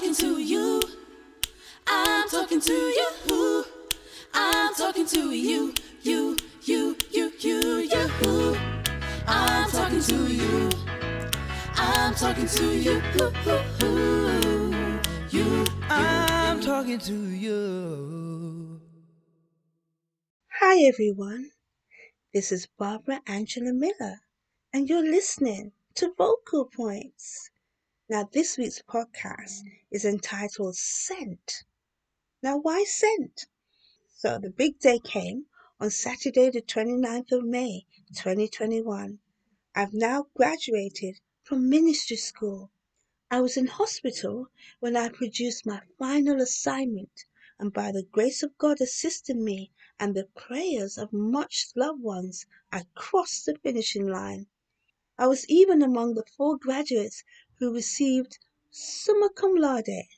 talking to you. I'm talking to you. I'm talking to you. You, you, you, you, you. I'm talking to you. I'm talking to you. You, I'm talking to you. Hi, everyone. This is Barbara Angela Miller, and you're listening to Vocal Points. Now, this week's podcast is entitled Sent. Now, why sent? So, the big day came on Saturday, the 29th of May, 2021. I've now graduated from ministry school. I was in hospital when I produced my final assignment, and by the grace of God assisting me and the prayers of much loved ones, I crossed the finishing line. I was even among the four graduates who received summa cum laude.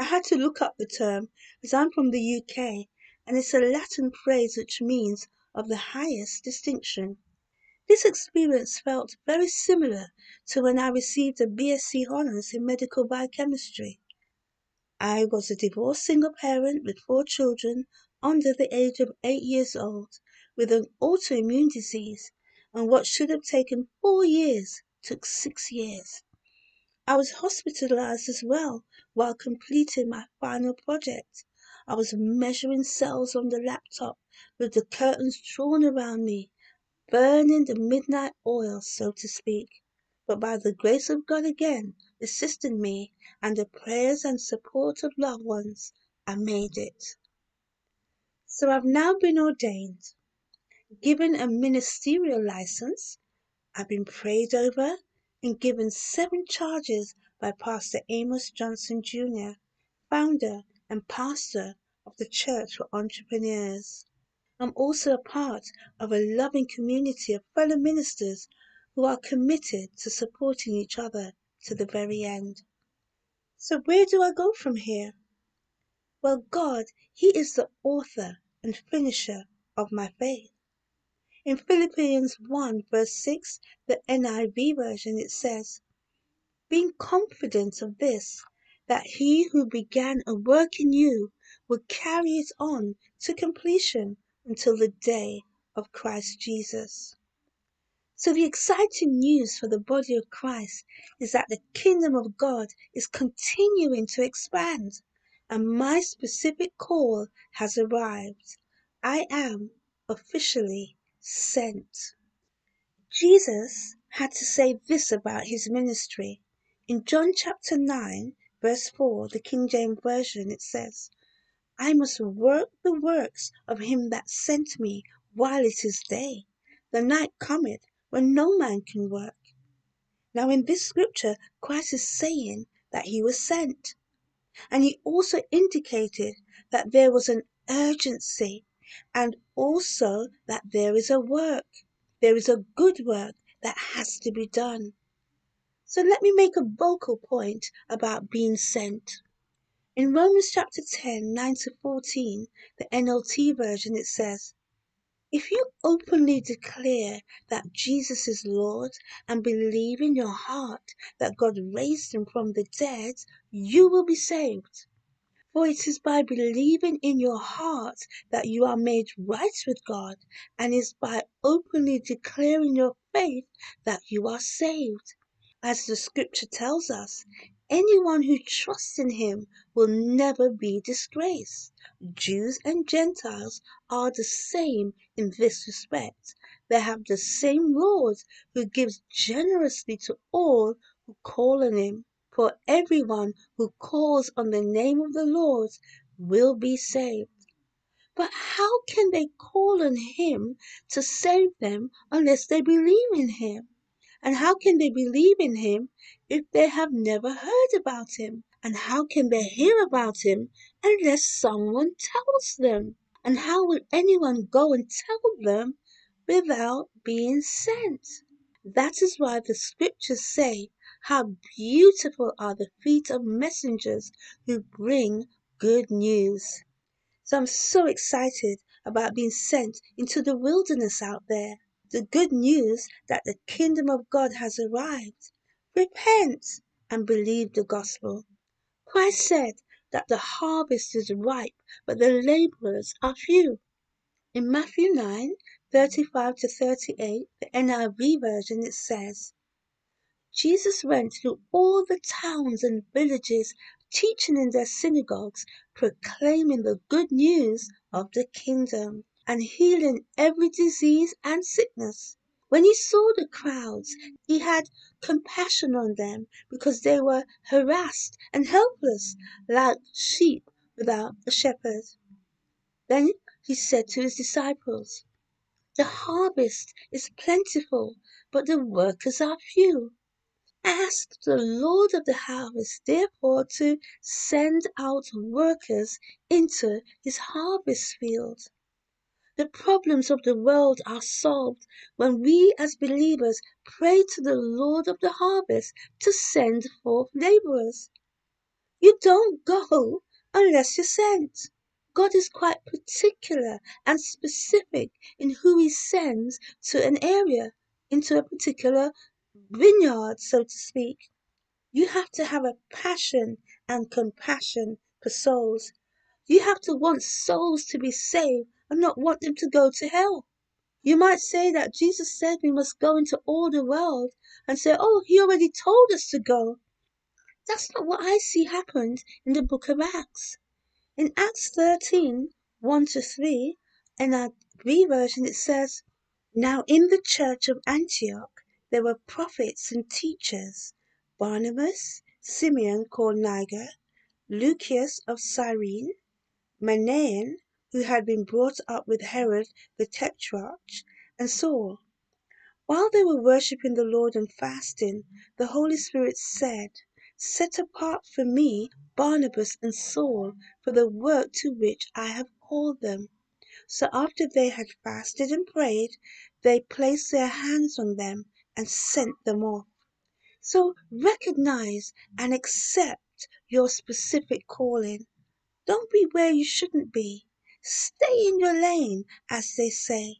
I had to look up the term as I'm from the UK and it's a Latin phrase which means of the highest distinction. This experience felt very similar to when I received a BSc honours in medical biochemistry. I was a divorced single parent with four children under the age of eight years old with an autoimmune disease, and what should have taken four years took six years. I was hospitalized as well while completing my final project. I was measuring cells on the laptop with the curtains drawn around me, burning the midnight oil, so to speak. But by the grace of God again assisting me and the prayers and support of loved ones, I made it. So I've now been ordained, given a ministerial license, I've been prayed over and given seven charges by Pastor Amos Johnson Jr., founder and pastor of the Church for Entrepreneurs. I'm also a part of a loving community of fellow ministers who are committed to supporting each other to the very end. So, where do I go from here? Well, God, He is the author and finisher of my faith. In Philippians 1, verse 6, the NIV version, it says, Being confident of this, that he who began a work in you will carry it on to completion until the day of Christ Jesus. So, the exciting news for the body of Christ is that the kingdom of God is continuing to expand, and my specific call has arrived. I am officially sent. Jesus had to say this about his ministry. In John chapter 9, verse 4, the King James Version, it says, I must work the works of him that sent me while it is day. The night cometh when no man can work. Now, in this scripture, Christ is saying that he was sent. And he also indicated that there was an urgency and also that there is a work. There is a good work that has to be done. So let me make a vocal point about being sent. In Romans chapter 10, 9 to 14, the NLT version, it says, If you openly declare that Jesus is Lord and believe in your heart that God raised him from the dead, you will be saved. For it is by believing in your heart that you are made right with God, and is by openly declaring your faith that you are saved. As the scripture tells us, anyone who trusts in him will never be disgraced. Jews and Gentiles are the same in this respect. They have the same Lord who gives generously to all who call on him. For everyone who calls on the name of the Lord will be saved. But how can they call on him to save them unless they believe in him? And how can they believe in him if they have never heard about him? And how can they hear about him unless someone tells them? And how will anyone go and tell them without being sent? That is why the scriptures say how beautiful are the feet of messengers who bring good news. So I'm so excited about being sent into the wilderness out there. The good news that the kingdom of God has arrived. Repent and believe the gospel. Christ said that the harvest is ripe, but the laborers are few. In Matthew 9 35 to 38, the NIV version, it says, Jesus went through all the towns and villages, teaching in their synagogues, proclaiming the good news of the kingdom, and healing every disease and sickness. When he saw the crowds, he had compassion on them because they were harassed and helpless, like sheep without a shepherd. Then he said to his disciples, The harvest is plentiful, but the workers are few. Ask the Lord of the harvest, therefore, to send out workers into his harvest field. The problems of the world are solved when we as believers pray to the Lord of the harvest to send forth laborers. You don't go unless you're sent. God is quite particular and specific in who he sends to an area, into a particular vineyard, so to speak. You have to have a passion and compassion for souls. You have to want souls to be saved and not want them to go to hell. You might say that Jesus said we must go into all the world and say, oh, he already told us to go. That's not what I see happened in the book of Acts. In Acts 13, 1 to 3, in our V version, it says, Now in the church of Antioch there were prophets and teachers Barnabas, Simeon called Niger, Lucius of Cyrene, Manaen, who had been brought up with Herod the tetrarch, and Saul. While they were worshipping the Lord and fasting, the Holy Spirit said, Set apart for me Barnabas and Saul for the work to which I have called them. So after they had fasted and prayed, they placed their hands on them and sent them off. So recognize and accept your specific calling. Don't be where you shouldn't be. Stay in your lane, as they say.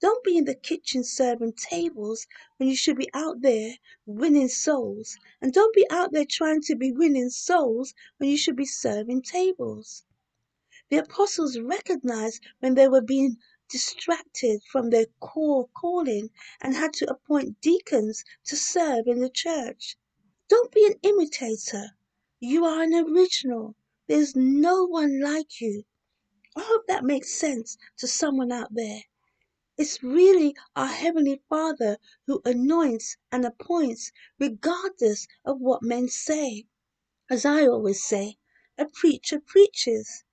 Don't be in the kitchen serving tables when you should be out there winning souls. And don't be out there trying to be winning souls when you should be serving tables. The apostles recognized when they were being distracted from their core calling and had to appoint deacons to serve in the church. Don't be an imitator. You are an original. There's no one like you. I hope that makes sense to someone out there. It's really our Heavenly Father who anoints and appoints regardless of what men say. As I always say, a preacher preaches.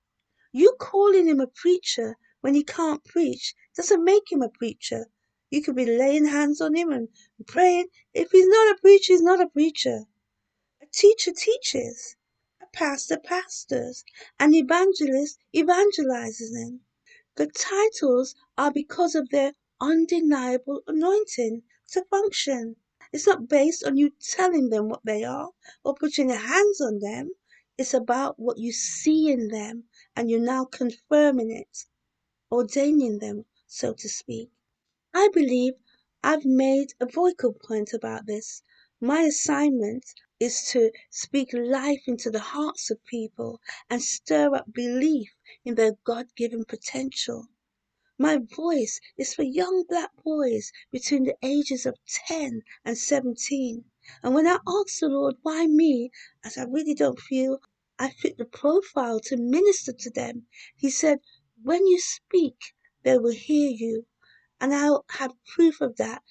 You calling him a preacher when he can't preach doesn't make him a preacher. You could be laying hands on him and praying. If he's not a preacher, he's not a preacher. A teacher teaches. A pastor pastors. An evangelist evangelizes them. The titles are because of their undeniable anointing to function. It's not based on you telling them what they are or putting your hands on them. It's about what you see in them and you're now confirming it, ordaining them, so to speak. I believe I've made a vocal point about this. My assignment is to speak life into the hearts of people and stir up belief in their God given potential. My voice is for young black boys between the ages of 10 and 17. And when I asked the Lord, why me, as I really don't feel I fit the profile to minister to them, He said, when you speak, they will hear you. And I'll have proof of that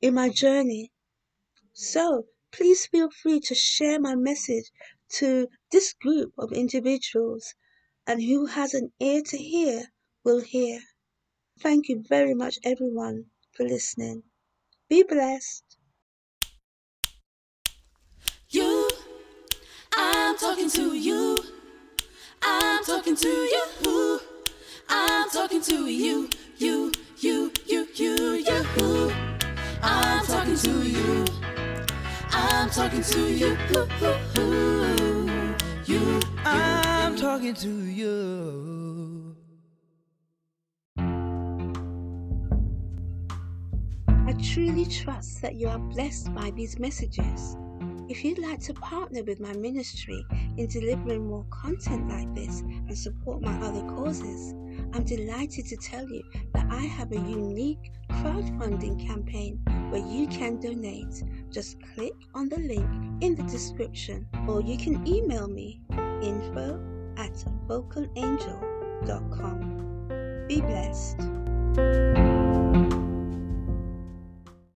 in my journey. So please feel free to share my message to this group of individuals, and who has an ear to hear will hear. Thank you very much, everyone, for listening. Be blessed. You, I'm talking to you. I'm talking to you. I'm talking to you. You, you, you, you, you. I'm talking to you. I'm talking to you. You, I'm talking to you. I truly trust that you are blessed by these messages. If you'd like to partner with my ministry in delivering more content like this and support my other causes, I'm delighted to tell you that I have a unique crowdfunding campaign where you can donate. Just click on the link in the description or you can email me info at vocalangel.com. Be blessed.